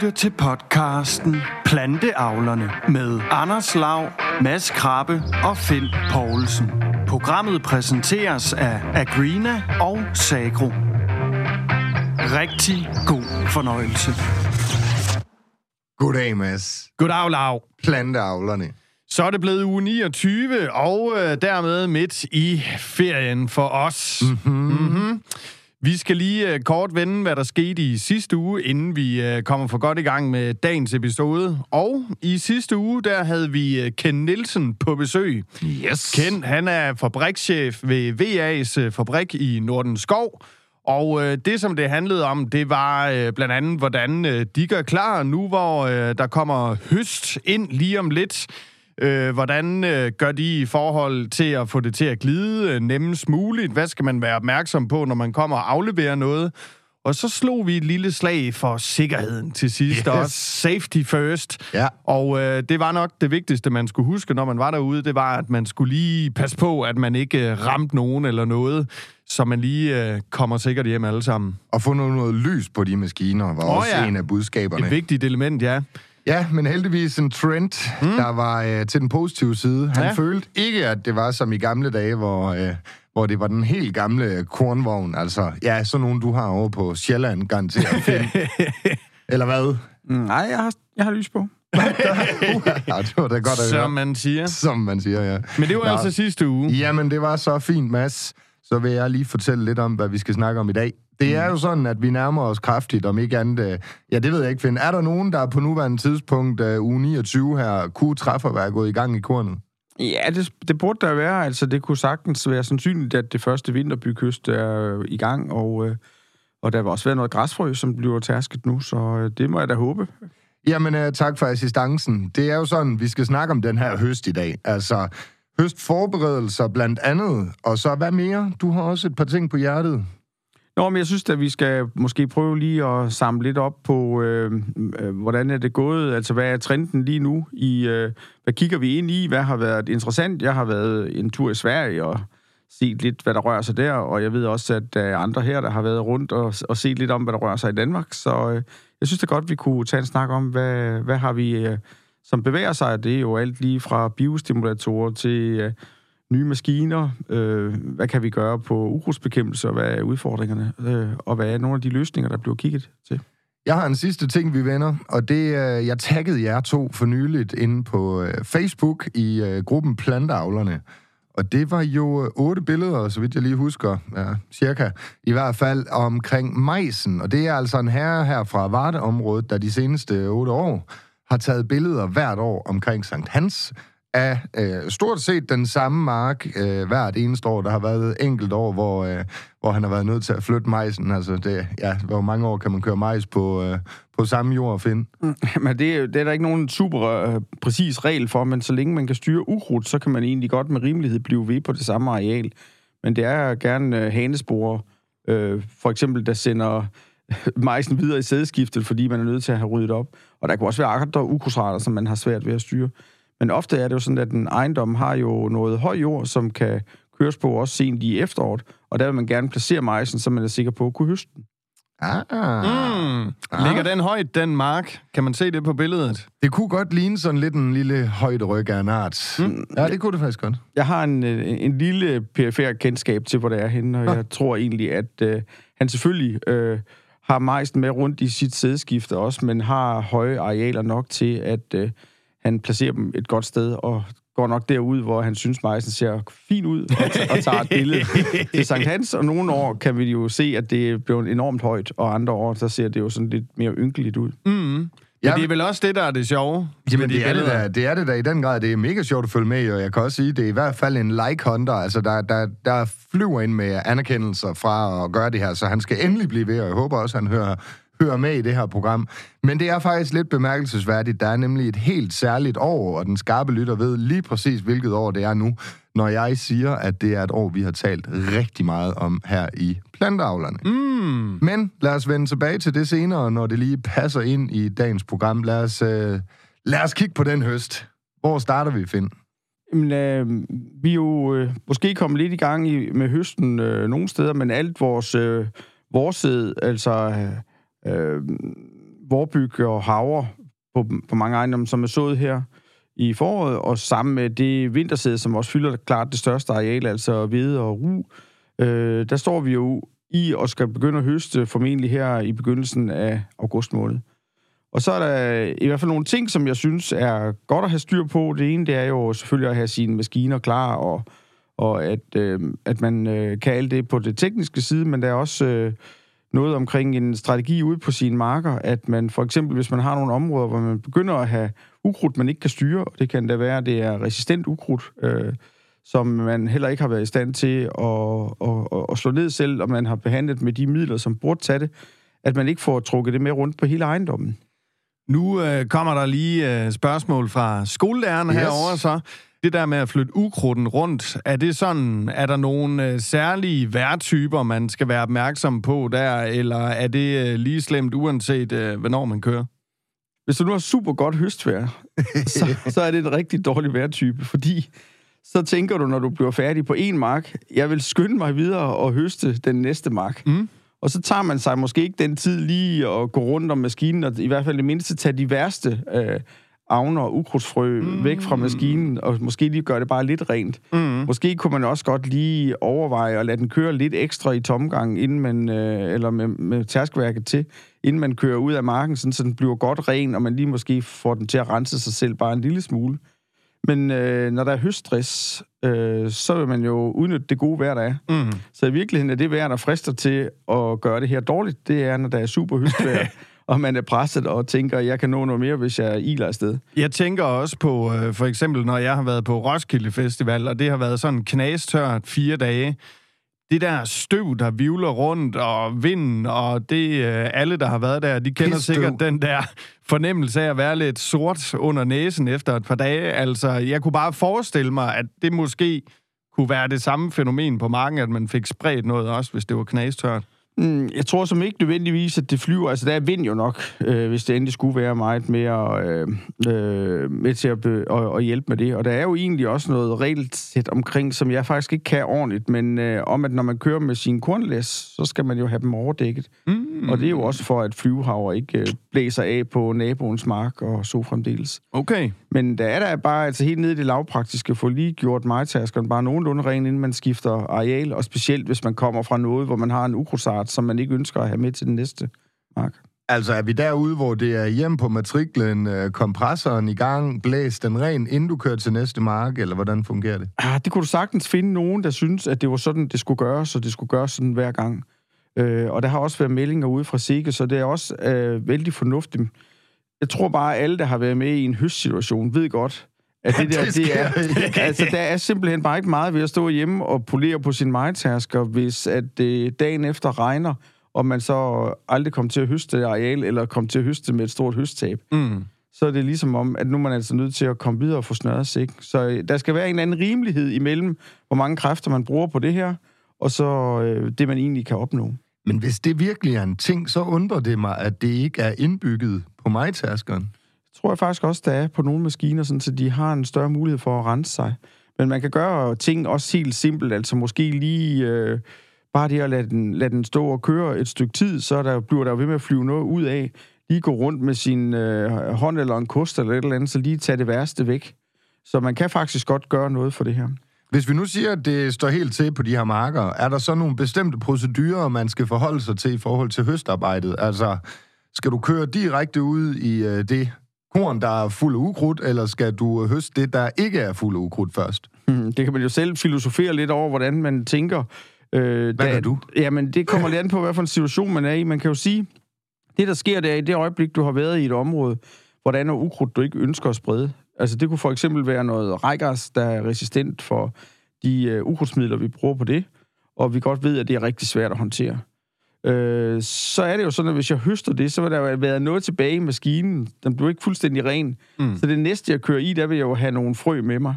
lytter til podcasten Planteavlerne med Anders Lav, Mads Krabbe og Finn Poulsen. Programmet præsenteres af Agrina og Sagro. Rigtig god fornøjelse. Goddag, Mads. Goddag, Lav. Planteavlerne. Så er det blevet uge 29, og øh, dermed midt i ferien for os. Mm-hmm. Mm-hmm. Vi skal lige øh, kort vende, hvad der skete i sidste uge, inden vi øh, kommer for godt i gang med dagens episode. Og i sidste uge, der havde vi øh, Ken Nielsen på besøg. Yes. Ken, han er fabrikschef ved VA's fabrik i Nordens Skov. Og øh, det, som det handlede om, det var øh, blandt andet, hvordan øh, de gør klar nu, hvor øh, der kommer høst ind lige om lidt. Øh, hvordan øh, gør de i forhold til at få det til at glide øh, nemmest muligt? Hvad skal man være opmærksom på, når man kommer og afleverer noget? Og så slog vi et lille slag for sikkerheden til sidst, yes. også safety first. Ja. Og øh, det var nok det vigtigste, man skulle huske, når man var derude, det var, at man skulle lige passe på, at man ikke øh, ramte nogen eller noget, så man lige øh, kommer sikkert hjem alle sammen. Og få noget, noget lys på de maskiner var oh, også ja. en af budskaberne. Et vigtigt element, ja. Ja, men heldigvis en trend, mm. der var øh, til den positive side. Han Ja. følte ikke, at det var som i gamle dage, hvor, øh, hvor det var den helt gamle kornvogn. Altså, ja, sådan nogen, du har over på Sjælland, garanteret. Eller hvad? Nej, jeg har, jeg har lys på. ja, det var da godt at Som høre. man siger. Som man siger, ja. Men det var Nå. altså sidste uge. Jamen, det var så fint, Mads. Så vil jeg lige fortælle lidt om, hvad vi skal snakke om i dag. Det er jo sådan, at vi nærmer os kraftigt, om ikke andet... øh, Ja, det ved jeg ikke, Finn. Er der nogen, der på nuværende tidspunkt, uh, uge 29 her, kunne træffe at være gået i gang i kornet? Ja, det, det burde der være. Altså, det kunne sagtens være sandsynligt, at det første vinterbygkyst er i gang, og, øh, og der vil også være noget græsfrø, som bliver tærsket nu, så øh, det må jeg da håbe. Jamen, uh, tak for assistancen. Det er jo sådan, vi skal snakke om den her høst i dag. Altså, høstforberedelser blandt andet. Og så hvad mere? Du har også et par ting på hjertet. Nå, men jeg synes, at vi skal måske prøve lige at samle lidt op på, øh, øh, hvordan er det gået? Altså, hvad er trenden lige nu? I, øh, hvad kigger vi ind i? Hvad har været interessant? Jeg har været en tur i Sverige og set lidt, hvad der rører sig der, og jeg ved også, at der er andre her, der har været rundt og, og set lidt om, hvad der rører sig i Danmark. Så øh, jeg synes da godt, vi kunne tage en snak om, hvad, hvad har vi, øh, som bevæger sig? Det er jo alt lige fra biostimulatorer til øh, nye maskiner. Øh, hvad kan vi gøre på ukrudtsbekæmpelse, og hvad er udfordringerne? Øh, og hvad er nogle af de løsninger, der bliver kigget til? Jeg har en sidste ting, vi vender, og det er, jeg taggede jer to for nyligt inde på øh, Facebook i øh, gruppen Planteavlerne. Og det var jo øh, otte billeder, så vidt jeg lige husker, ja, cirka, i hvert fald omkring majsen. Og det er altså en herre her fra Varde-området, der de seneste otte år har taget billeder hvert år omkring Sankt Hans af øh, stort set den samme mark øh, hvert eneste år. Der har været enkelt år, hvor, øh, hvor han har været nødt til at flytte majsen. Altså, det, ja, hvor mange år kan man køre majs på, øh, på samme jord og finde? Mm. Men det, er- det er der ikke nogen super øh, præcis regel for, men så længe man kan styre ukrudt, så kan man egentlig godt med rimelighed blive ved på det samme areal. Men det er gerne øh, hanesporer, øh, for eksempel, der sender majsen videre i sædeskiftet, fordi man er nødt til at have ryddet op. Og der kan også være andre ukrudtsarter, som man har svært ved at styre. Men ofte er det jo sådan, at en ejendom har jo noget høj jord, som kan køres på også sent i efteråret, og der vil man gerne placere majsen, så man er sikker på at kunne høste den. Ah, Mm. Ligger den højt, den mark? Kan man se det på billedet? Det kunne godt ligne sådan lidt en lille højderyg af en art. Mm. Ja, det kunne det faktisk godt. Jeg har en, øh, en lille perifær kendskab til, hvor det er henne, og jeg tror egentlig, at øh, han selvfølgelig øh, har majsen med rundt i sit sædeskifte også, men har høje arealer nok til, at øh, han placerer dem et godt sted, og går nok derud, hvor han synes, majsen ser fin ud, og, t- og tager et billede til Sankt Hans. Og nogle år kan vi jo se, at det blev enormt højt, og andre år, så ser det jo sådan lidt mere ynkeligt ud. Mm. Ja, det er vel også det, der er det sjove. Jamen, de det er det, da, det er det da i den grad. Det er mega sjovt at følge med i, og jeg kan også sige, det er i hvert fald en like-hunter. Altså, der, der, der flyver ind med anerkendelser fra at gøre det her, så han skal endelig blive ved, og jeg håber også, han hører, hører med i det her program. Men det er faktisk lidt bemærkelsesværdigt. Der er nemlig et helt særligt år, og den skarpe lytter ved lige præcis, hvilket år det er nu, når jeg siger, at det er et år, vi har talt rigtig meget om her i planteavlerne. Mm. Men lad os vende tilbage til det senere, når det lige passer ind i dagens program. Lad os, øh, lad os kigge på den høst. Hvor starter vi, Finn? Jamen, øh, vi er jo øh, måske kommet lidt i gang i, med høsten øh, nogle steder, men alt vores, øh, vores sæd, altså øh, øh, vorbyg og havre på, på mange ejendomme, som er sået her i foråret, og sammen med det vintersæde, som også fylder klart det største areal, altså hvede og ru, øh, der står vi jo i og skal begynde at høste formentlig her i begyndelsen af august måned. Og så er der i hvert fald nogle ting, som jeg synes er godt at have styr på. Det ene, det er jo selvfølgelig at have sine maskiner klar, og, og at, øh, at man øh, kan alt det på det tekniske side, men der er også øh, noget omkring en strategi ude på sine marker, at man for eksempel, hvis man har nogle områder, hvor man begynder at have ukrudt, man ikke kan styre, og det kan da være, at det er resistent ukrudt, øh, som man heller ikke har været i stand til at, at, at slå ned selv, og man har behandlet med de midler, som burde tage det, at man ikke får trukket det med rundt på hele ejendommen. Nu øh, kommer der lige øh, spørgsmål fra skolelæreren yes. herover så. Det der med at flytte ukrudten rundt, er det sådan, er der nogle øh, særlige værtyper, man skal være opmærksom på der, eller er det øh, lige slemt uanset, øh, hvornår man kører? Hvis du nu har super godt høstvær, så, så er det en rigtig dårlig værtype, fordi så tænker du, når du bliver færdig på en mark, jeg vil skynde mig videre og høste den næste mark. Mm. Og så tager man sig måske ikke den tid lige at gå rundt om maskinen, og i hvert fald det mindste tage de værste øh, avner og ukrudtsfrø mm. væk fra maskinen, og måske lige gøre det bare lidt rent. Mm. Måske kunne man også godt lige overveje at lade den køre lidt ekstra i tomgang, inden man, øh, eller med, med tærskværket til, inden man kører ud af marken, sådan, så den bliver godt ren, og man lige måske får den til at rense sig selv bare en lille smule. Men øh, når der er høststress, øh, så vil man jo udnytte det gode vejr, der er. Mm. Så i virkeligheden er det vejr, der frister til at gøre det her dårligt, det er, når der er super høstvejr. og man er presset og tænker, jeg kan nå noget mere, hvis jeg iler afsted. Jeg tænker også på, øh, for eksempel, når jeg har været på Roskilde Festival, og det har været sådan knastørt fire dage, det der støv, der vivler rundt, og vinden, og det øh, alle, der har været der, de kender Pistøv. sikkert den der fornemmelse af at være lidt sort under næsen efter et par dage. Altså, jeg kunne bare forestille mig, at det måske kunne være det samme fænomen på mange, at man fik spredt noget også, hvis det var knastørt. Mm, jeg tror som ikke nødvendigvis, at det flyver. Altså, der er vind jo nok, øh, hvis det endelig skulle være meget mere øh, øh, med til at, be, og, at hjælpe med det. Og der er jo egentlig også noget regelsæt omkring, som jeg faktisk ikke kan ordentligt, men øh, om, at når man kører med sin kornlæs, så skal man jo have dem overdækket. Mm. Og det er jo også for, at flyvehaver ikke øh, blæser af på naboens mark og så fremdeles. Okay. Men der er der bare altså helt nede i det lavpraktiske, få lige gjort majtaskeren bare nogenlunde ren, inden man skifter areal, og specielt hvis man kommer fra noget, hvor man har en ukrudtsart, som man ikke ønsker at have med til den næste mark. Altså er vi derude, hvor det er hjem på matriklen, øh, kompressoren i gang, blæs den ren, inden du kører til næste mark, eller hvordan fungerer det? Ja, det kunne du sagtens finde nogen, der synes, at det var sådan, det skulle gøres, så det skulle gøres sådan hver gang. Øh, og der har også været meldinger ude fra SIGE, så det er også øh, vældig fornuftigt. Jeg tror bare, at alle, der har været med i en høstsituation, ved godt, at det, der, det er, altså, der er simpelthen bare ikke meget ved at stå hjemme og polere på sin majtasker, hvis at det dagen efter regner, og man så aldrig kommer til at høste areal, eller kommer til at høste med et stort høsttab. Mm. Så er det ligesom om, at nu er man altså nødt til at komme videre og få snørret sig. Så øh, der skal være en anden rimelighed imellem, hvor mange kræfter man bruger på det her, og så øh, det, man egentlig kan opnå. Men hvis det virkelig er en ting, så undrer det mig, at det ikke er indbygget på majtaskeren. Det tror jeg faktisk også, der er på nogle maskiner, sådan, så de har en større mulighed for at rense sig. Men man kan gøre ting også helt simpelt, altså måske lige øh, bare det at lade den, lade den stå og køre et stykke tid, så der, bliver der ved med at flyve noget ud af. Lige gå rundt med sin øh, hånd eller en kost eller et eller andet, så lige tage det værste væk. Så man kan faktisk godt gøre noget for det her. Hvis vi nu siger, at det står helt til på de her marker, er der så nogle bestemte procedurer, man skal forholde sig til i forhold til høstarbejdet? Altså, skal du køre direkte ud i øh, det korn, der er fuld af ukrudt, eller skal du høste det, der ikke er fuld af ukrudt først? Hmm, det kan man jo selv filosofere lidt over, hvordan man tænker. Øh, Hvad gør du? Jamen, det kommer lidt an på, hvad for en situation man er i. Man kan jo sige, det der sker der i det øjeblik, du har været i et område, hvordan er ukrudt, du ikke ønsker at sprede. Altså, det kunne for eksempel være noget rækkers, der er resistent for de uh, ukrudtsmidler, vi bruger på det, og vi godt ved, at det er rigtig svært at håndtere. Øh, så er det jo sådan, at hvis jeg høster det, så vil der være noget tilbage i maskinen. Den bliver ikke fuldstændig ren. Mm. Så det næste, jeg kører i, der vil jeg jo have nogle frø med mig.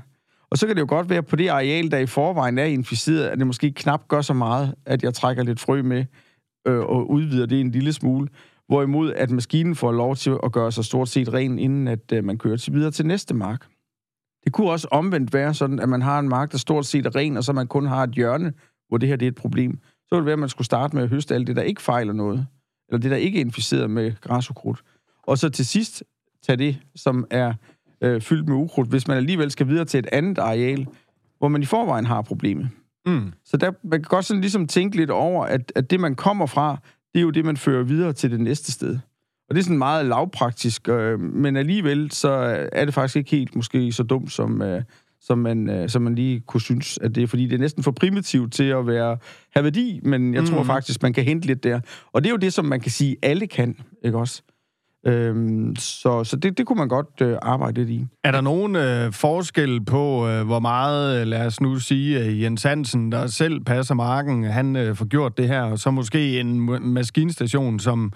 Og så kan det jo godt være på det areal, der i forvejen er inficeret, at det måske knap gør så meget, at jeg trækker lidt frø med øh, og udvider det en lille smule. Hvorimod at maskinen får lov til at gøre sig stort set ren, inden at øh, man kører til videre til næste mark. Det kunne også omvendt være sådan, at man har en mark, der stort set er ren, og så man kun har et hjørne, hvor det her det er et problem. Så ville det være, at man skulle starte med at høste alt det, der ikke fejler noget. Eller det, der ikke er inficeret med græsukrudt. og så til sidst tage det, som er øh, fyldt med ukrudt, hvis man alligevel skal videre til et andet areal, hvor man i forvejen har problemet. Mm. Så der, man kan godt sådan ligesom tænke lidt over, at, at det, man kommer fra, det er jo det, man fører videre til det næste sted. Og det er sådan meget lavpraktisk, øh, men alligevel så er det faktisk ikke helt måske så dumt, som, øh, som, man, øh, som man lige kunne synes, at det er, fordi det er næsten for primitivt til at være, have værdi, men jeg mm. tror faktisk, man kan hente lidt der. Og det er jo det, som man kan sige, alle kan, ikke også? Øhm, så så det, det kunne man godt øh, arbejde lidt i. Er der nogen øh, forskel på, øh, hvor meget, øh, lad os nu sige, øh, Jens Hansen, der selv passer marken, han øh, får gjort det her, og så måske en maskinstation, som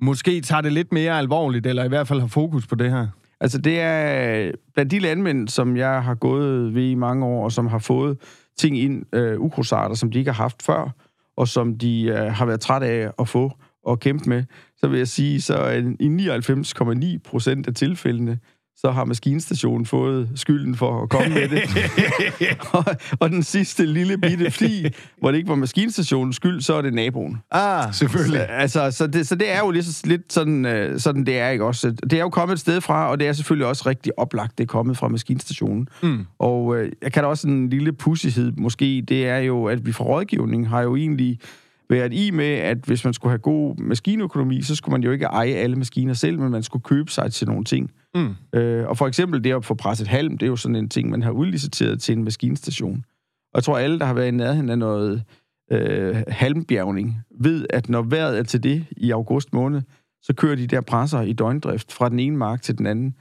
måske tager det lidt mere alvorligt, eller i hvert fald har fokus på det her? Altså det er blandt de landmænd, som jeg har gået ved i mange år, og som har fået ting ind, øh, ukrosarter, som de ikke har haft før, og som de øh, har været træt af at få og kæmpe med, så vil jeg sige, så i 99,9 procent af tilfældene, så har maskinstationen fået skylden for at komme med det. og, og den sidste lille bitte fli, hvor det ikke var maskinstationens skyld, så er det naboen. Ah, selvfølgelig. Så, altså, så, det, så det er jo lidt, lidt sådan, øh, sådan, det er ikke også. Det er jo kommet et sted fra, og det er selvfølgelig også rigtig oplagt, det er kommet fra maskinstationen. Mm. Og øh, jeg kan da også en lille pussighed måske, det er jo, at vi fra rådgivning har jo egentlig været i med, at hvis man skulle have god maskinøkonomi, så skulle man jo ikke eje alle maskiner selv, men man skulle købe sig til nogle ting. Mm. Øh, og for eksempel det at få presset halm, det er jo sådan en ting, man har udliciteret til en maskinstation. Og jeg tror, alle, der har været i nærheden af noget øh, halmbjergning, ved, at når vejret er til det i august måned, så kører de der presser i døgndrift fra den ene mark til den anden.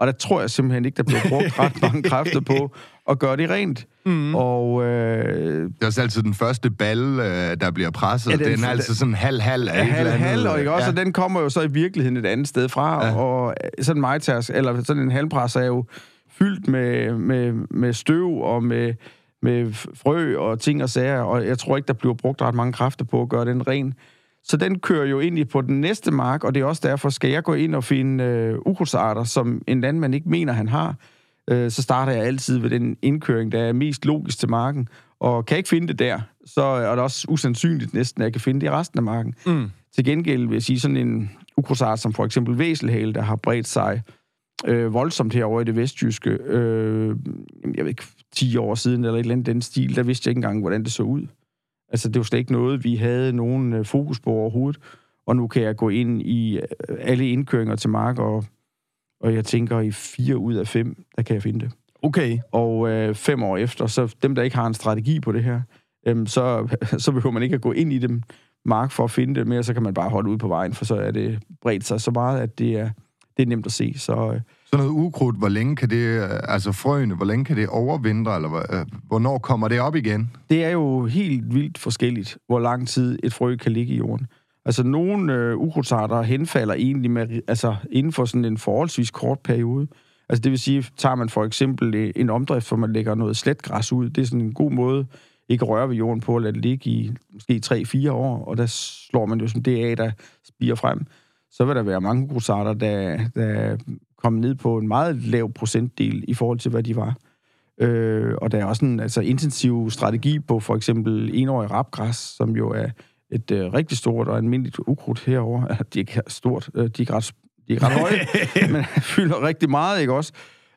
Og der tror jeg simpelthen ikke, der bliver brugt ret mange kræfter på at gøre det rent. Mm. Og, øh, Det er også altid den første ball, øh, der bliver presset. Ja, den- den, er altid sådan halv-halv af Ja, et halv, eller andet. halv, og ikke også, ja. og den kommer jo så i virkeligheden et andet sted fra, Ja. og sådan en majters, eller sådan en halvpres er jo fyldt med, med, med støv og med, med frø og ting og sager, og jeg tror ikke, der bliver brugt ret mange kræfter på at gøre den ren. Så den kører jo ind i på den næste mark, og det er også derfor, skal jeg gå ind og finde øh, ukrudtsarter, som en landmand ikke mener, han har, øh, så starter jeg altid ved den indkøring, der er mest logisk til marken. Og kan jeg ikke finde det der, så er det også usandsynligt næsten, at jeg kan finde det i resten af marken. Mm. Til gengæld vil jeg sige sådan en ukrudtsart som for eksempel væselhale, der har bredt sig øh, voldsomt herover i det vestjyske. Øh, jeg ved ikke, 10 år siden eller et eller andet den stil, der vidste jeg ikke engang, hvordan det så ud. Altså, det var slet ikke noget, vi havde nogen øh, fokus på overhovedet. Og nu kan jeg gå ind i øh, alle indkøringer til mark, og, og jeg tænker, i fire ud af fem, der kan jeg finde det. Okay. Og øh, fem år efter, så dem, der ikke har en strategi på det her, øhm, så, så behøver man ikke at gå ind i dem mark for at finde det mere, så kan man bare holde ud på vejen, for så er det bredt sig så meget, at det er, det er nemt at se. Så øh, sådan noget ukrudt, hvor længe kan det, øh, altså frøene, hvor længe kan det overvintre, eller hvor- øh, hvornår kommer det op igen? det er jo helt vildt forskelligt, hvor lang tid et frø kan ligge i jorden. Altså, nogle øh, ukrudtsarter henfalder egentlig med, altså, inden for sådan en forholdsvis kort periode. Altså, det vil sige, tager man for eksempel øh, en omdrift, hvor man lægger noget sletgræs ud, det er sådan en god måde ikke at røre ved jorden på, at lade det ligge i måske 3-4 år, og der slår man jo sådan det af, der spiger frem. Så vil der være mange ukrudtsarter, der, der kommer ned på en meget lav procentdel i forhold til, hvad de var. Øh, og der er også en altså, intensiv strategi på for eksempel enårig rapgræs, som jo er et øh, rigtig stort og almindeligt ukrudt herover. De er ikke stort, øh, de er ret, de er ret høje, men fylder rigtig meget, ikke også?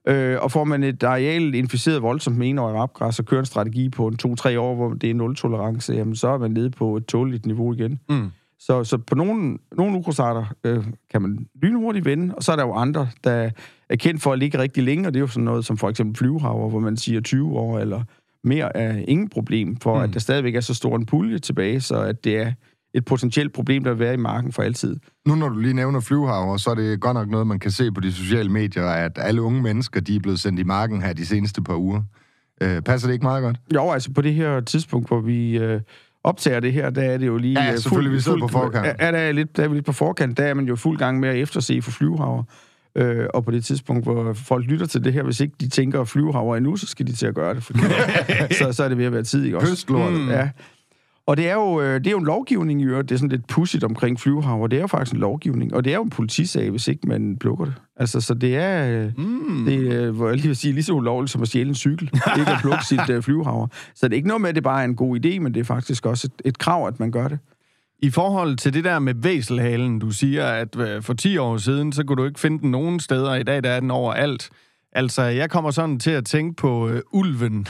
Øh, og får man et areal inficeret voldsomt med enårig rapgræs og kører en strategi på en to-tre år, hvor det er nul-tolerance, jamen så er man nede på et tåleligt niveau igen. Mm. Så, så på nogle, nogle ukrudtsarter øh, kan man lynhurtigt vende, og så er der jo andre, der er kendt for at ligge rigtig længe, og det er jo sådan noget som for eksempel flyvehaver, hvor man siger 20 år eller mere er ingen problem, for mm. at der stadigvæk er så stor en pulje tilbage, så at det er et potentielt problem, der vil være i marken for altid. Nu når du lige nævner flyvehaver, så er det godt nok noget, man kan se på de sociale medier, at alle unge mennesker, de er blevet sendt i marken her de seneste par uger. Øh, passer det ikke meget godt? Jo, altså på det her tidspunkt, hvor vi øh, optager det her, der er det jo lige... Ja, øh, selvfølgelig, vi sidder på forkant. Er der, er lidt, der er vi lidt på forkant. Der er man jo fuld gang med at efterse for flyvehaver. Øh, og på det tidspunkt, hvor folk lytter til det her, hvis ikke de tænker flyvehaver endnu, så skal de til at gøre det. Fordi, så, så er det ved at være tid, ikke også? Mm. Ja. Og det er, jo, øh, det er jo en lovgivning i øvrigt. Det er sådan lidt pudsigt omkring flyvehaver. Det er jo faktisk en lovgivning. Og det er jo en politisag, hvis ikke man plukker det. Altså, så det er, øh, Mm. det er hvor jeg lige vil sige, lige så ulovligt som at stjæle en cykel. ikke at plukke sit øh, flyvehaver. Så det er ikke noget med, at det bare er en god idé, men det er faktisk også et, et krav, at man gør det. I forhold til det der med væselhalen, du siger, at øh, for 10 år siden, så kunne du ikke finde den nogen steder. I dag der er den overalt. Altså, jeg kommer sådan til at tænke på øh, ulven. Den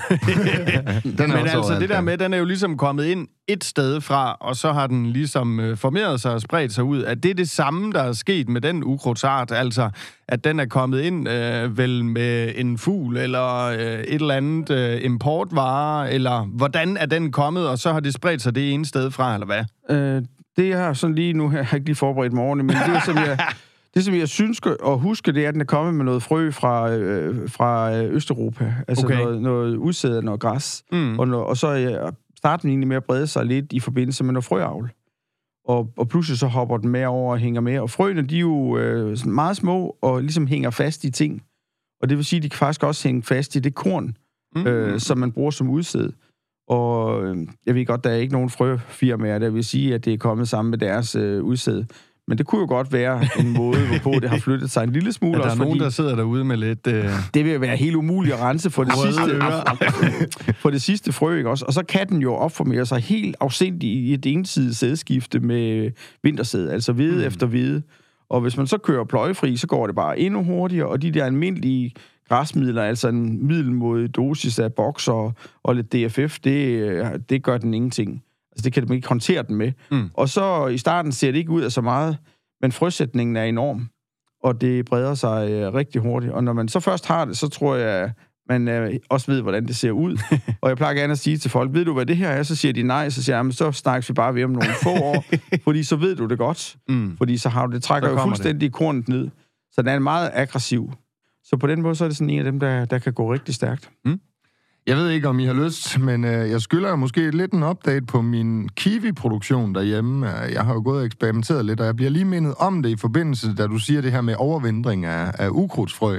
er Men også altså, overalt, det der med, den er jo ligesom kommet ind et sted fra, og så har den ligesom øh, formeret sig og spredt sig ud. At det er det samme, der er sket med den ukrudtsart, altså at den er kommet ind øh, vel med en fugl, eller øh, et eller andet øh, importvare, eller hvordan er den kommet, og så har det spredt sig det ene sted fra, eller hvad? Øh, det jeg har sådan lige nu, jeg har ikke lige forberedt mig ordentligt, men det, som jeg, det, som jeg synes at huske, det er, at den er kommet med noget frø fra, øh, fra øh, Østeuropa. Altså Okay. noget, noget udsæd af noget græs. Mm. Og, no- og så øh, starter den egentlig med at brede sig lidt i forbindelse med noget frøavl. Og, og pludselig så hopper den med over og hænger med. Og frøene, de er jo øh, sådan meget små og ligesom hænger fast i ting. Og det vil sige, at de kan faktisk også hænge fast i det korn, Mm. øh, som man bruger som udsæd. Og øh, jeg ved godt, der er ikke nogen frøfirmaer, der vil sige, at det er kommet sammen med deres øh, udsæd. Men det kunne jo godt være en måde, hvorpå det har flyttet sig en lille smule. Er der også er nogen, fordi der sidder derude med lidt... Øh... det vil være helt umuligt at rense for det sidste, for det sidste frø, ikke også? Og så kan den jo opformere sig helt afsindigt i et ensidigt sædskifte med vintersæd, altså hvide mm. efter hvide. Og hvis man så kører pløjefri, så går det bare endnu hurtigere, og de der almindelige græsmidler, altså en middelmodig dosis af boks og, og lidt DFF, det, øh, det gør den ingenting. Altså det kan man ikke håndtere den med. Mm. Og så i starten ser det ikke ud af så meget, men frøsætningen er enorm, og det breder sig øh, rigtig hurtigt. Og når man så først har det, så tror jeg, man øh, også ved, hvordan det ser ud. og jeg plejer gerne at sige til folk, ved du, hvad det her er? Så siger de nej, så siger jeg, "Jamen, så snakkes vi bare ved om nogle få år, fordi så ved du det godt. Mm. Fordi så har du det trækker jo fuldstændig kornet ned. Så den er meget aggressiv. Så på den måde, så er det sådan en af dem, der, der kan gå rigtig stærkt. Jeg ved ikke, om I har lyst, men øh, jeg skylder måske lidt en update på min kiwi-produktion derhjemme. Øh, Jeg har jo gået og eksperimenteret lidt, og jeg bliver lige mindet om det i forbindelse, da du siger det her med overvindring af, af ukrudtsfrø.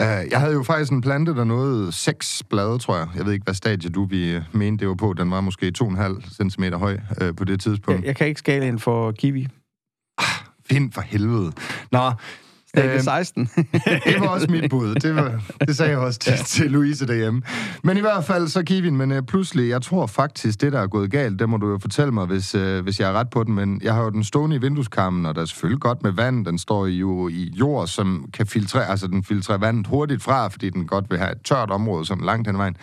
Uh, jeg havde jo faktisk en plante, der nåede seks blade, tror jeg. Jeg ved ikke, hvad stadie du vi øh, mente, det var på. Den var måske 2,5 cm høj uh, på det tidspunkt. Jeg, jeg kan ikke skale ind for kiwi. Find for helvede. Nå, Stadie Øhm, 16. det var også mit bud. Det, var, det sagde jeg også til, til Louise derhjemme. Men i hvert fald så Kevin, men uh, pludselig, jeg tror faktisk, det der er gået galt, det må du jo fortælle mig, hvis, uh, hvis jeg er ret på den, men jeg har jo den stående i vindueskarmen, og der er selvfølgelig godt med vand. Den står jo i jord, som kan filtrere, altså den filtrerer vandet hurtigt fra, fordi den godt vil have et tørt område, som langt hen vejen.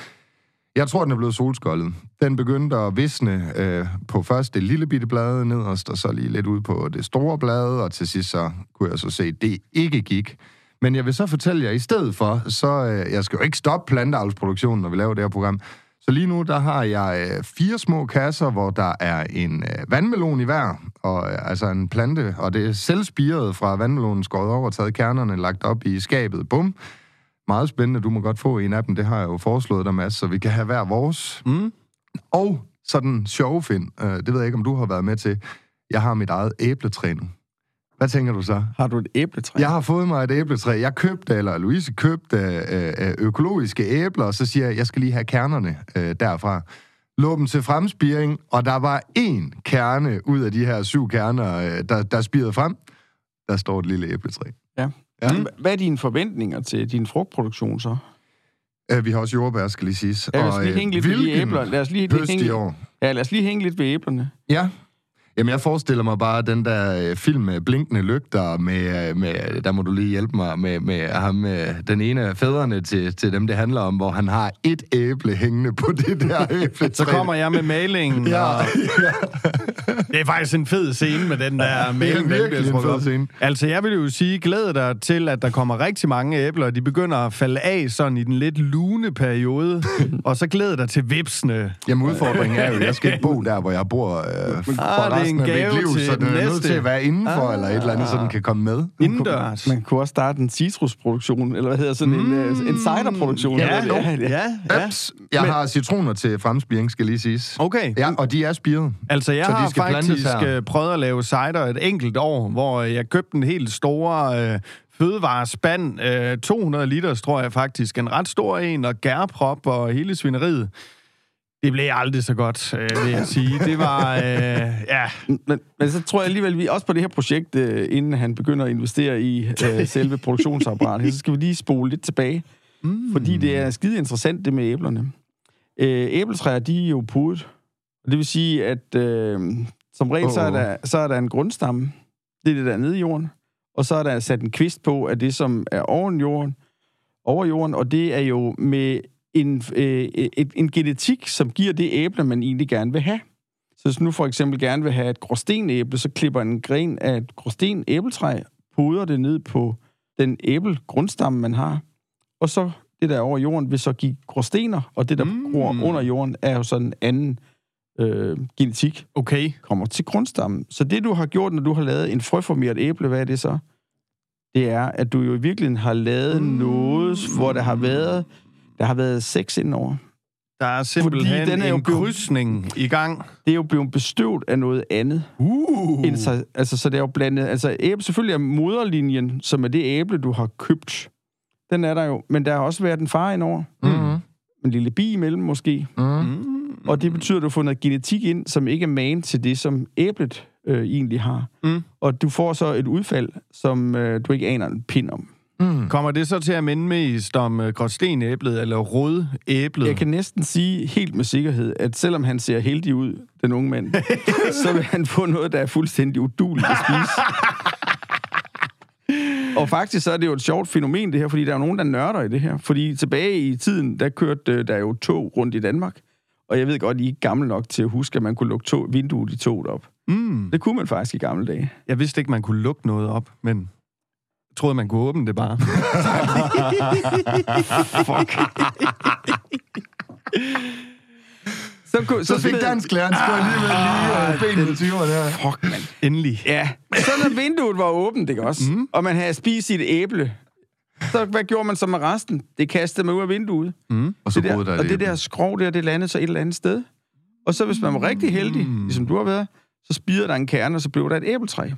Jeg tror, den er blevet solskoldet. Den begyndte at visne øh, på først det lille bitte blade nederst, og så lige lidt ud på det store blade, og til sidst så kunne jeg så se, at det ikke gik. Men jeg vil så fortælle jer, i stedet for, så øh, jeg skal jo ikke stoppe planteavlsproduktionen, når vi laver det her program. Så lige nu, der har jeg øh, fire små kasser, hvor der er en øh, vandmelon i hver, og øh, altså en plante, og det er selvspiret fra vandmelonen skåret over, taget kernerne, lagt op i skabet, bum. Meget spændende, du må godt få en af dem, det har jeg jo foreslået dig, Mads, så vi kan have hver vores. Mm. Og sådan sjove, Finn, øh, det ved jeg ikke, om du har været med til. Jeg har mit eget æbletræ nu. Hvad tænker du så? Har du et æbletræ? Jeg har fået mig et æbletræ. Jeg købte, eller Louise købte øh, øh, økologiske æbler, og så siger jeg, jeg skal lige have kernerne øh, derfra. Lå dem til fremspiring, og der var én kerne ud af de her syv kerner, øh, der, der spirede frem. Der står et lille æbletræ. Ja. Ja. Hvad er dine forventninger til din frugtproduktion så? Øh, vi har også jordbær, skal lige siges. Ja, lad os lige øh, hænge lidt ved de æbler. Lad os lige, hænge, i år. ja, lad os lige hænge lidt ved æblerne. Ja. Jamen, jeg forestiller mig bare den der øh, film med blinkende lygter, med, øh, med, der må du lige hjælpe mig, med, med ham, øh, den ene af fædrene til, til dem, det handler om, hvor han har et æble hængende på det der æble. Så kommer jeg med malingen, Ja, og ja. det er faktisk en fed scene med den der er maling. den virkelig bliver en fed op. scene. Altså, jeg vil jo sige, glæd dig til, at der kommer rigtig mange æbler, og de begynder at falde af sådan i den lidt lune periode, og så glæd dig til vipsene. Jamen, udfordringen er jo, at jeg skal ikke bo der, hvor jeg bor øh, for Ah, er resten en af mit gave liv, til så den er nødt næste. til at være indenfor, Ah. eller et eller andet, så den kan komme med. Indendørs. Man kunne også starte en citrusproduktion, eller hvad hedder sådan en, uh, en ciderproduktion. Ja, eller hvad? ja, ja. Ups, jeg Men- har citroner til fremspiring, skal lige siges. Okay. Ja, og de er spiret. Altså, jeg Så de har skal faktisk her. øh, prøvet at lave cider et enkelt år, hvor jeg købte en helt store øh, fødevarespand, øh, 200 liter, tror jeg faktisk, en ret stor en, og gærprop og hele svineriet. Det blev aldrig så godt, øh, vil jeg sige. Det var, øh, ja, Men, men så tror jeg alligevel, vi også på det her projekt, øh, inden han begynder at investere i øh, selve produktionsapparatet, så skal vi lige spole lidt tilbage. Mm. Fordi det er skide interessant, det med æblerne. Øh, æbletræer, de er jo pudet. Og det vil sige, at øh, Som regel, så, er der, så er der en grundstamme. Det er det, der er nede i jorden. Og så er der sat en kvist på af det, som er oven jorden, over jorden, og det er jo med en, øh, et, en genetik, som giver det æble, man egentlig gerne vil have. Så hvis nu for eksempel gerne vil have et gråstenæble, så klipper en gren af et gråsten æbletræ, poder det ned på den æblegrundstamme, man har, og så det der over jorden vil så give gråstener, og det der Mm. mm. gror under jorden er jo sådan en anden øh, genetik, Okay. kommer til grundstammen. Så det, du har gjort, når du har lavet en frøformeret æble, hvad er det så? Det er, at du jo i virkeligheden har lavet mm. noget, hvor der har været, der har været sex indover. Der er simpelthen Fordi den er jo en blevet- krydsning i gang. Det er jo blevet bestøvet af noget andet. Uh. End sig, altså, så det er jo blandet... Altså, æble, selvfølgelig er moderlinjen, som er det æble, du har købt. Den er der jo. Men der har også været en far indover. Mm. En lille bi imellem måske. Mm. Mm. Og det betyder, at du får noget genetik ind, som ikke er man til det, som æblet øh, egentlig har. Mm. Og du får så et udfald, som øh, du ikke aner en pind om. Mm. Kommer det så til at minde mest om uh, gråstenæblet eller rødæblet? Jeg kan næsten sige helt med sikkerhed, at selvom han ser heldig ud, den unge mand, så vil han få noget, der er fuldstændig uduligt at spise. Og faktisk så er det jo et sjovt fænomen, det her, fordi der er nogen, der nørder i det her. Fordi tilbage i tiden, der kørte øh, der jo tog rundt i Danmark. Og jeg ved godt, I er ikke gamle nok til at huske, at man kunne lukke tog, vinduet i toget op. Mm. Det kunne man faktisk i gamle dage. Jeg vidste ikke, man kunne lukke noget op, men troede, man kunne åbne det bare. Fuck. så, kunne, Så fik smed- dansklæreren sgu alligevel lige øh, benet i tyverne her. Fuck, mand. Endelig. Ja, så når vinduet var åbent, ikke også? Mm. Og man havde spist sit æble, så hvad gjorde man så med resten? Det kastede man ud af vinduet. Og så det der, der og det der skrov der, det landede så et eller andet sted. Og så hvis man var rigtig heldig, Mm. ligesom du har været, så spirede der en kerne, og så blev der et æbletræ.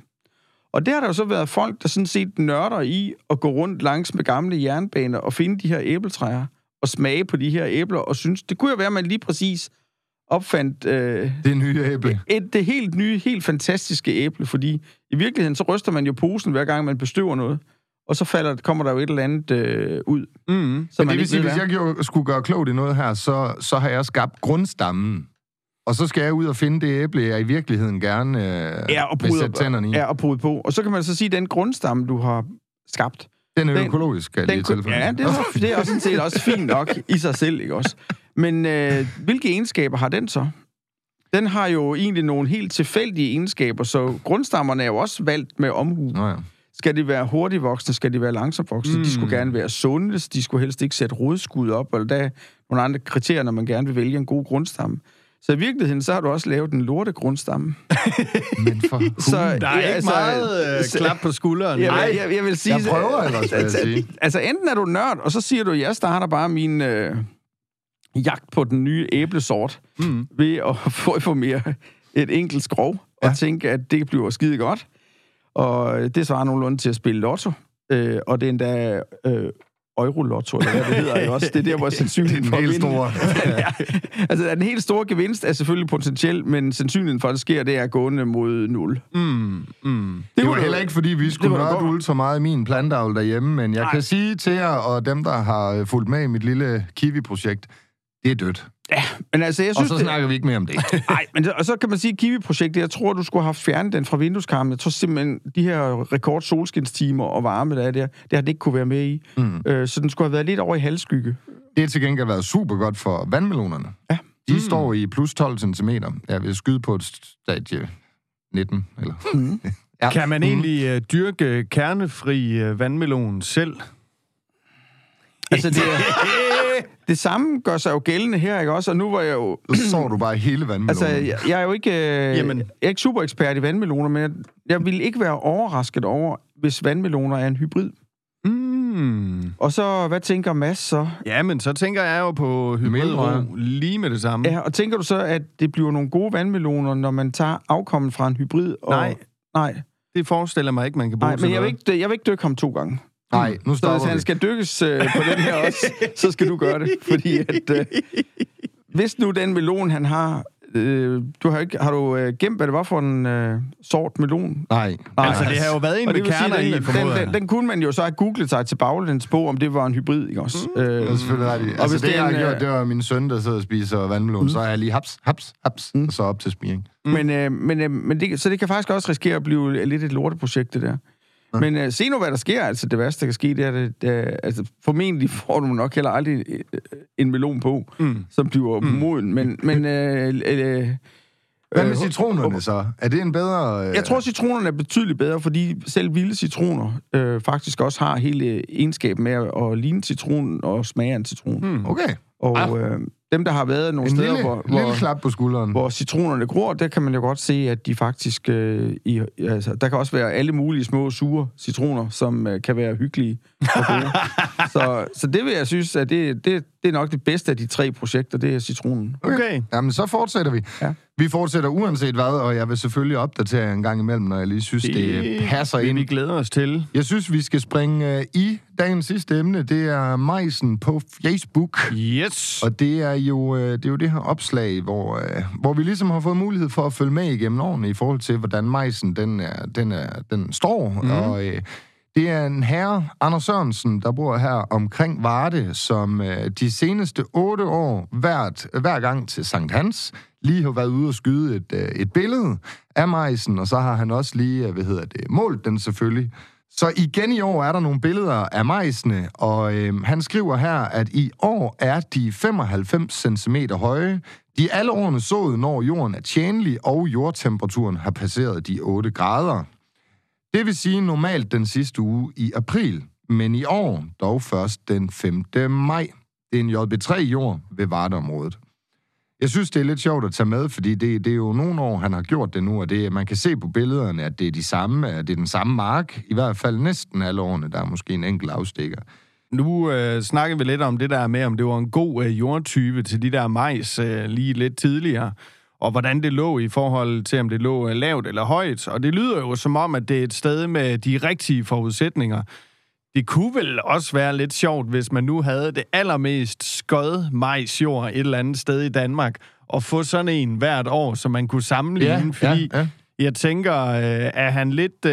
Og der har der jo så været folk, der sådan set nørder i at gå rundt langs med gamle jernbaner og finde de her æbletræer og smage på de her æbler, og synes, det kunne jo være, at man lige præcis opfandt øh, Det nye æble. et, det helt nye, helt fantastiske æble, fordi i virkeligheden, så ryster man jo posen, hver gang man bestøver noget, og så falder, kommer der jo et eller andet øh, ud. Mm. Så Men det vil sige, hvis jeg gjorde, skulle gøre klogt i noget her, så, så har jeg skabt grundstammen. Og så skal jeg ud og finde det æble, jeg i virkeligheden gerne øh, Ja, og vil sætte tænderne i. ja, og pude på. Og så kan man så sige, at den grundstamme, du har skabt, Den er den- økologisk, skal jeg lige den, kunne- tilføje. ja, det er, det er også sådan set også fint nok i sig selv, ikke også? Men øh, hvilke egenskaber har den så? Den har jo egentlig nogle helt tilfældige egenskaber, så grundstammerne er jo også valgt med omhu. Nå ja. Skal de være hurtigt voksne? Skal de være langsomt voksne? Mm. De skulle gerne være sunde. De skulle helst ikke sætte rodskud op. Eller der er nogle andre kriterier, når man gerne vil vælge en god grundstamme. Så i virkeligheden, så har du også lavet en lorte grundstamme. Men for Så, Der er ja, ikke altså, meget øh, klap på skulderen. Jeg, Nej. jeg, jeg, jeg vil sige... Jeg prøver ellers, vil jeg altså, sige. Altså, enten er du nørd, og så siger du, at jeg starter bare min øh, jagt på den nye æblesort Mm. ved at få informere et enkelt skrov, og Ja. tænke, at det bliver skide godt. Og det svarer nogenlunde til at spille lotto. Øh, og det er endda øh, Eurolotto, eller hvad det hedder. ikke også? Det er der, hvor sandsynligheden Den for at helt vinde- store. ja. Altså, den helt store gevinst er selvfølgelig potentiel, men sandsynligheden for, at det sker, det er gående mod 0. Mm. Mm. Det var kunne heller ikke, fordi vi skulle nørde ultra meget i min plantavl derhjemme, men jeg Nej. kan sige til jer, og dem, der har fulgt med i mit lille Kiwi-projekt, det er dødt. Men altså, jeg Og synes, så det, snakker vi ikke mere om det. Nej, men det- og så kan man sige, at Kiwi-projektet, jeg tror, du skulle have fjernet den fra vindueskarmen. Jeg tror simpelthen, de her rekord solskinstimer og varme, der er der, det har den ikke kunne være med i. Mm. Øh, så den skulle have været lidt over i halvskygge. Det har til gengæld været super godt for vandmelonerne. Ja. De mm. står i plus 12 cm. Jeg vil skyde på et stadie 19, eller... Ja. Kan man egentlig øh, dyrke kernefri øh, vandmelon selv? Altså, det, er, det samme gør sig jo gældende her, ikke også? Og nu var jeg jo... Så så du bare hele vandmelonen. Altså, jeg, jeg er jo ikke, øh, Jamen. jeg er ikke super ekspert i vandmeloner, men jeg, jeg vil ikke være overrasket over, hvis vandmeloner er en hybrid. Mm. Og så, hvad tænker Mads så? Ja, men så tænker jeg jo på hybridro lige med det samme. Ja, og tænker du så, at det bliver nogle gode vandmeloner, når man tager afkommen fra en hybrid? Og, Nej. Nej, Det forestiller mig ikke, man kan bruge nej men jeg vil, ikke, jeg vil ikke dykke ham to gange. Nej, nu Så hvis stopper han vi. skal dykkes øh, på den her også, så skal du gøre det. Fordi at, øh, hvis nu den melon, han har, øh, du har, ikke, har du øh, gemt, hvad det var for en øh, sort melon? Nej. Altså, det har jo været en Og med vil sige, kerner i, den, den, den, den kunne man jo så have googlet sig til baglæns på, om det var en hybrid, ikke også? Mm. Det er Øh, selvfølgelig. Og Altså, hvis det, er jeg har en, gjort, øh, det var min søn, der sidder og spiser vandmelon. Mm. Så er jeg lige haps, haps, haps, mm. og så op til spiring. Men, øh, men, øh, men det, så det kan faktisk også risikere at blive lidt et lorteprojekt, det der. Ja. Men øh, se nu, hvad der sker. Altså, det værste, der kan ske, det er, at det, altså, formentlig får du nok heller aldrig øh, en melon på, mm. som bliver mm. moden. Men, men øh, øh, Hvad med citronerne så? Er det en bedre... Øh... Jeg tror, citronerne er betydeligt bedre, fordi selv vilde citroner øh, faktisk også har hele egenskaben med at, at ligne citron og smage en citron. Mm. Okay. Og øh, dem, der har været nogle En steder, lille, hvor, lille hvor, klap på skulderen. hvor citronerne gror, der kan man jo godt se, at de faktisk... Øh, i, altså, der kan også være alle mulige små, sure citroner, som øh, kan være hyggelige. så, så det vil jeg synes, at det, det, det er nok det bedste af de tre projekter, det er citronen. Okay. Jamen, så fortsætter vi. Ja. Vi fortsætter uanset hvad, og jeg vil selvfølgelig opdatere jer en gang imellem, når jeg lige synes, det, det passer vil ind. vi glæder os til. Jeg synes, vi skal springe øh, i dagens sidste emne. Det er majsen på Facebook. Yes. Og det er jo øh, det, er jo det her opslag, hvor, øh, hvor vi ligesom har fået mulighed for at følge med igennem årene i forhold til, hvordan majsen den, er, den, er, den står. Mm. Og øh, det er en herre, Anders Sørensen, der bor her omkring Varde, som øh, de seneste otte år hvert, hver gang til Sankt Hans lige har været ude og skyde et, øh, et billede af majsen, og så har han også lige, øh, hvad hedder det, målt den selvfølgelig. Så igen i år er der nogle billeder af majsene, og øh, han skriver her, at i år er de 95 cm høje. De alle årene sået, når jorden er tjenlig, og jordtemperaturen har passeret de 8 grader. Det vil sige normalt den sidste uge i april, men i år dog først den 5. maj. Det er en JB3-jord ved Vardeområdet. Jeg synes, det er lidt sjovt at tage med, fordi det, det er jo nogle år, han har gjort det nu, og det, man kan se på billederne, at det er de samme, at det er den samme mark, i hvert fald næsten alle årene. Der er måske en enkelt afstikker. Nu øh, snakker vi lidt om det der med, om det var en god øh, jordtype til de der majs øh, lige lidt tidligere, og hvordan det lå i forhold til, om det lå øh, lavt eller højt. Og det lyder jo som om, at det er et sted med de rigtige forudsætninger. Det kunne vel også være lidt sjovt, hvis man nu havde det allermest skød majsjord et eller andet sted i Danmark, og få sådan en hvert år, som man kunne sammenligne, fordi ja, ja. jeg tænker, øh, er han lidt, øh,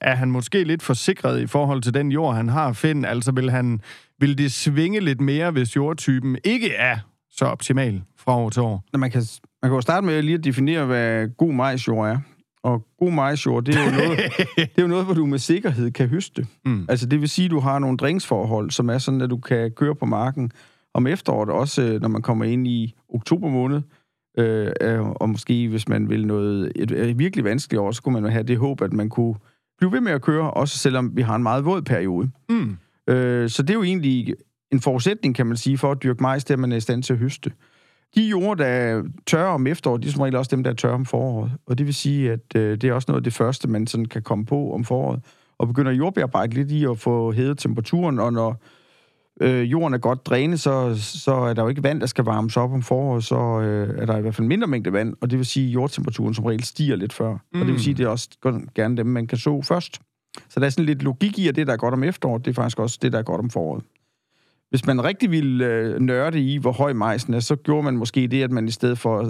er han måske lidt forsikret i forhold til den jord, han har find? Altså vil, han, vil det svinge lidt mere, hvis jordtypen ikke er så optimal fra år til år? Man kan, man kan jo starte med lige at definere, hvad god majsjord er. Og god majsjord, det er jo noget, det er jo noget hvor du med sikkerhed kan høste. Mm. Altså det vil sige, at du har nogle drinksforhold, som er sådan, at du kan køre på marken om efteråret, også øh, når man kommer ind i oktober måned. Øh, øh, og måske, hvis man vil noget et, et virkelig vanskeligt år, så kunne man have det håb, at man kunne blive ved med at køre, også selvom vi har en meget våd periode. Mm. Øh, så det er jo egentlig en forudsætning, kan man sige, for at dyrke majs, det er, man er i stand til at høste. De jord, der er tørre om efteråret, de er som regel også dem, der er tørre om foråret. Og det vil sige, at øh, det er også noget af det første, man sådan kan komme på om foråret. Og begynder jordbearbejde lidt i at få hævet temperaturen, og når øh, jorden er godt drænet, så, så er der jo ikke vand, der skal varmes op om foråret, så øh, er der i hvert fald mindre mængde vand, og det vil sige, at jordtemperaturen som regel stiger lidt før. Mm. Og det vil sige, at det er også gerne dem, man kan så først. Så der er sådan lidt logik i, at det, der er godt om efteråret, det er faktisk også det, der er godt om foråret. Hvis man rigtig ville øh, nørde i, hvor høj majsen er, så gjorde man måske det, at man i stedet for at,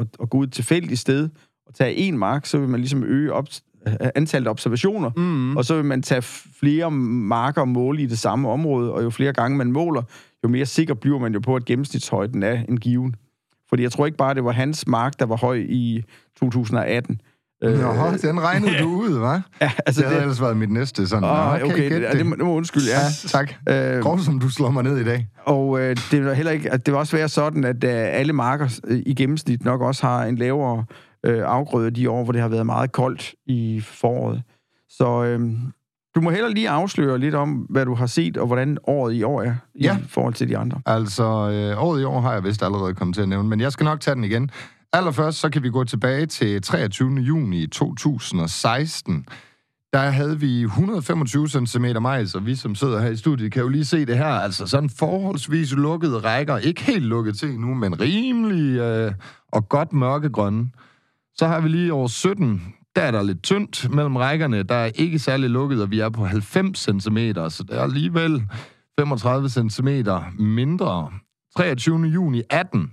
at, at, gå ud et tilfældigt sted og tage en mark, så vil man ligesom øge op, antallet af observationer, mm. og så vil man tage flere marker og måle i det samme område, og jo flere gange man måler, jo mere sikker bliver man jo på, at gennemsnitshøjden er en given. Fordi jeg tror ikke bare, det var hans mark, der var høj i 2018. Nå, den regnede du ud, hva'? Ja, altså det havde det- ellers været mit næste sådan. Nå, okay, okay det, det, må, det må undskylde, ja. Ja, tak. Øh, Grov som du slår mig ned i dag. Og øh, det vil heller ikke, at det vil også være sådan, at øh, alle marker øh, i gennemsnit nok også har en lavere øh, afgrøde de år, hvor det har været meget koldt i foråret. Så øh, du må heller lige afsløre lidt om, hvad du har set, og hvordan året i år er i Ja. forhold til de andre. Altså, øh, året i år har jeg vist allerede kommet til at nævne, men jeg skal nok tage den igen. Allerførst, så kan vi gå tilbage til 23. juni 2016. Der havde vi 125 cm majs, og vi som sidder her i studiet kan jo lige se det her. Altså sådan forholdsvis lukkede rækker. Ikke helt lukket til nu, men rimelig øh, og godt mørkegrønne. Så har vi lige over 17. Der er der lidt tyndt mellem rækkerne. Der er ikke særlig lukket, og vi er på 90 cm, så det er alligevel 35 cm mindre. 23. juni 18.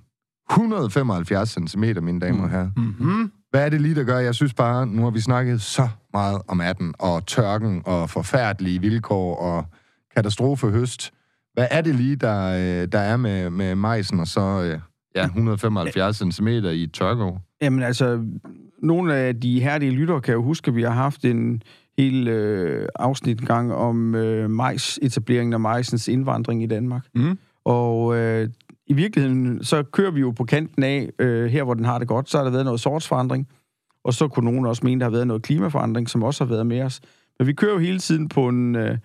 175 cm, mine damer og herrer. Mm-hmm. Hvad er det lige, der gør? Jeg synes bare, nu har vi snakket så meget om 18, og tørken, og forfærdelige vilkår, og katastrofehøst. Hvad er det lige, der, øh, der er med, med majsen, og så øh, ja, 175 cm i et tørkeår? Jamen altså, nogle af de herlige lyttere kan jo huske, at vi har haft en hel øh, afsnit gang om øh, majs, etableringen af majsens indvandring i Danmark. Mm. Og øh, i virkeligheden, så kører vi jo på kanten af, øh, her hvor den har det godt, så har der været noget sortsforandring, og så kunne nogen også mene, der har været noget klimaforandring, som også har været med os. Men vi kører jo hele tiden på, en, øh,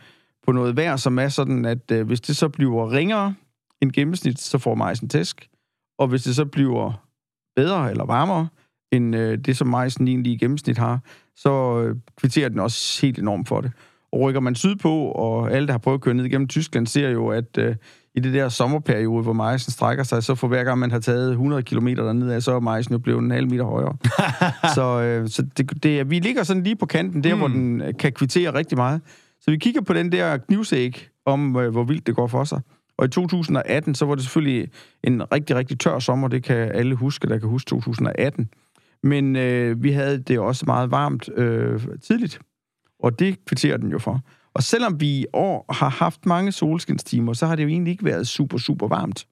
på noget vejr, som er sådan, at øh, hvis det så bliver ringere end gennemsnit, så får majsen tæsk. Og hvis det så bliver bedre eller varmere, end øh, det, som majsen egentlig i gennemsnit har, så øh, kvitterer den også helt enormt for det. Og rykker man sydpå, og alle, der har prøvet at køre ned igennem Tyskland, ser jo, at øh, i det der sommerperiode, hvor majsen strækker sig, så for hver gang man har taget 100 km dernede, så er majsen jo blevet en halv meter højere. så øh, så det, det, vi ligger sådan lige på kanten, der mm. hvor den øh, kan kvittere rigtig meget. Så vi kigger på den der knivsæg om, øh, hvor vildt det går for sig. Og i 2018, så var det selvfølgelig en rigtig, rigtig tør sommer. Det kan alle huske, der kan huske 2018. Men øh, vi havde det også meget varmt øh, tidligt. Og det kvitterer den jo for. Og selvom vi i år har haft mange solskinstimer, så har det jo egentlig ikke været super, super varmt.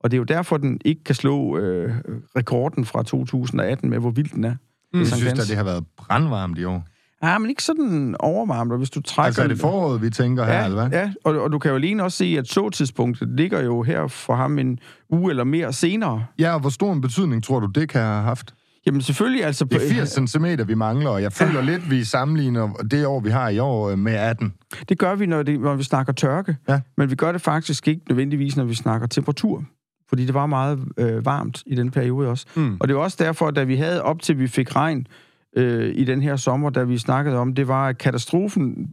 Og det er jo derfor, den ikke kan slå øh, rekorden fra 2018 med, hvor vild den er. Mm. Jeg synes at det har været brandvarmt i år. Ja, men ikke sådan overvarmt, og hvis du trækker... Altså er det foråret, vi tænker ja, her, eller hvad? Ja, og, og du kan jo alene også se, at så-tidspunktet ligger jo her for ham en uge eller mere senere. Ja, og hvor stor en betydning tror du, det kan have haft? Jamen selvfølgelig, altså... Det er 80 cm, vi mangler, og jeg føler ja. lidt, vi sammenligner det år, vi har i år, øh, med 18. Det gør vi, når, det, når vi snakker tørke. Ja. Men vi gør det faktisk ikke nødvendigvis, når vi snakker temperatur. Fordi det var meget øh, varmt i den periode også. Mm. Og det er også derfor, da vi havde op til vi fik regn øh, i den her sommer, da vi snakkede om, det var, at katastrofen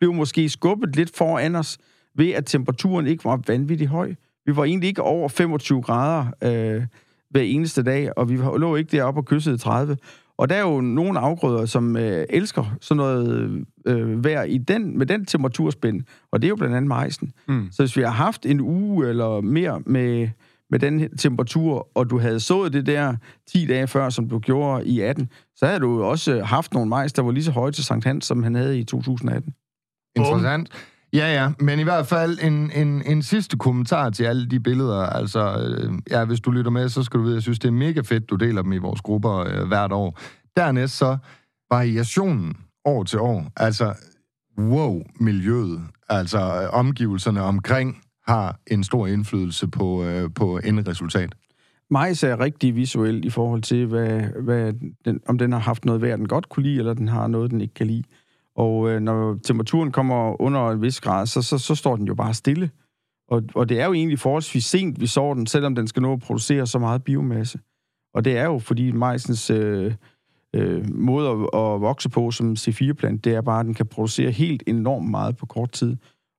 blev måske skubbet lidt foran os, ved at temperaturen ikke var vanvittigt høj. Vi var egentlig ikke over 25 grader øh, hver eneste dag, og vi lå ikke deroppe og kyssede 30. Og der er jo nogle afgrøder, som øh, elsker sådan noget øh, vejr i den, med den temperaturspænd, og det er jo blandt andet majsen. Mm. Så hvis vi har haft en uge eller mere med, med den temperatur, og du havde sået det der 10 dage før, som du gjorde i 18, så havde du også haft nogle majs, der var lige så høje til Sankt Hans, som han havde i 2018. Interessant. Ja, ja, men i hvert fald en, en, en sidste kommentar til alle de billeder. Altså, øh, ja, hvis du lytter med, så skal du vide, at jeg synes, det er mega fedt, du deler dem i vores grupper øh, hvert år. Dernæst så variationen år til år. Altså, wow, miljøet, altså øh, omgivelserne omkring, har en stor indflydelse på, øh, på endresultat. Majs er rigtig visuel i forhold til, hvad, hvad den, om den har haft noget værd, den godt kunne lide, eller den har noget, den ikke kan lide. Og øh, når temperaturen kommer under en vis grad, så, så, så står den jo bare stille. Og, og det er jo egentlig forholdsvis sent, vi sår den, selvom den skal nå at producere så meget biomasse. Og det er jo, fordi majsens øh, øh, måde at, at vokse på som C4-plant, det er bare, at den kan producere helt enormt meget på kort tid,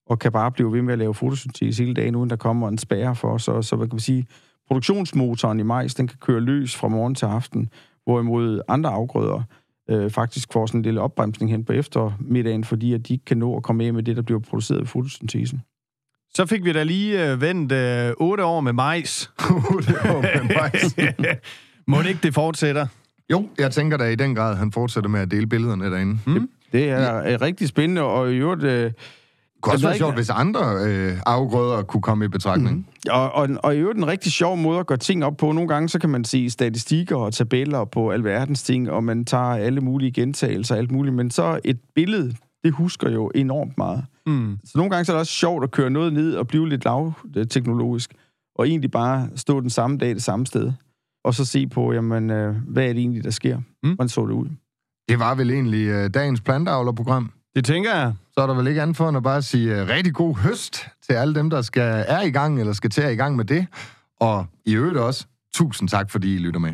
og kan bare blive ved med at lave fotosyntese hele dagen, uden der kommer en spærre for. Så, så hvad kan man sige, produktionsmotoren i majs, den kan køre løs fra morgen til aften, hvorimod andre afgrøder, øh, faktisk får sådan en lille opbremsning hen på eftermiddagen, fordi at de ikke kan nå at komme af med det, der bliver produceret ved fotosyntesen. Så fik vi da lige øh, vendt øh, 8 år med majs. 8 år med majs. Må det ikke det fortsætter? Jo, jeg tænker da i den grad, han fortsætter med at dele billederne derinde. Hmm? Det er ja. rigtig spændende, og i øvrigt... Øh, kunne også være sjovt, hvis andre øh, afgrøder kunne komme i betragtning. Mm. Og, og, og i øvrigt en rigtig sjov måde at gøre ting op på. Nogle gange så kan man se statistikker og tabeller på alverdens ting, og man tager alle mulige gentagelser og alt muligt, men så et billede, det husker jo enormt meget. Mm. Så nogle gange så er det også sjovt at køre noget ned og blive lidt lavteknologisk, og egentlig bare stå den samme dag det samme sted, og så se på, jamen, øh, hvad er det egentlig, der sker? Mm. Hvordan så det ud? Det var vel egentlig øh, dagens planteavlerprogram. Det tænker jeg. Så er der vel ikke andet for end at bare sige øh, rigtig god høst til alle dem, der skal er i gang eller skal til at i gang med det. Og i øvrigt også, tusind tak, fordi I lytter med.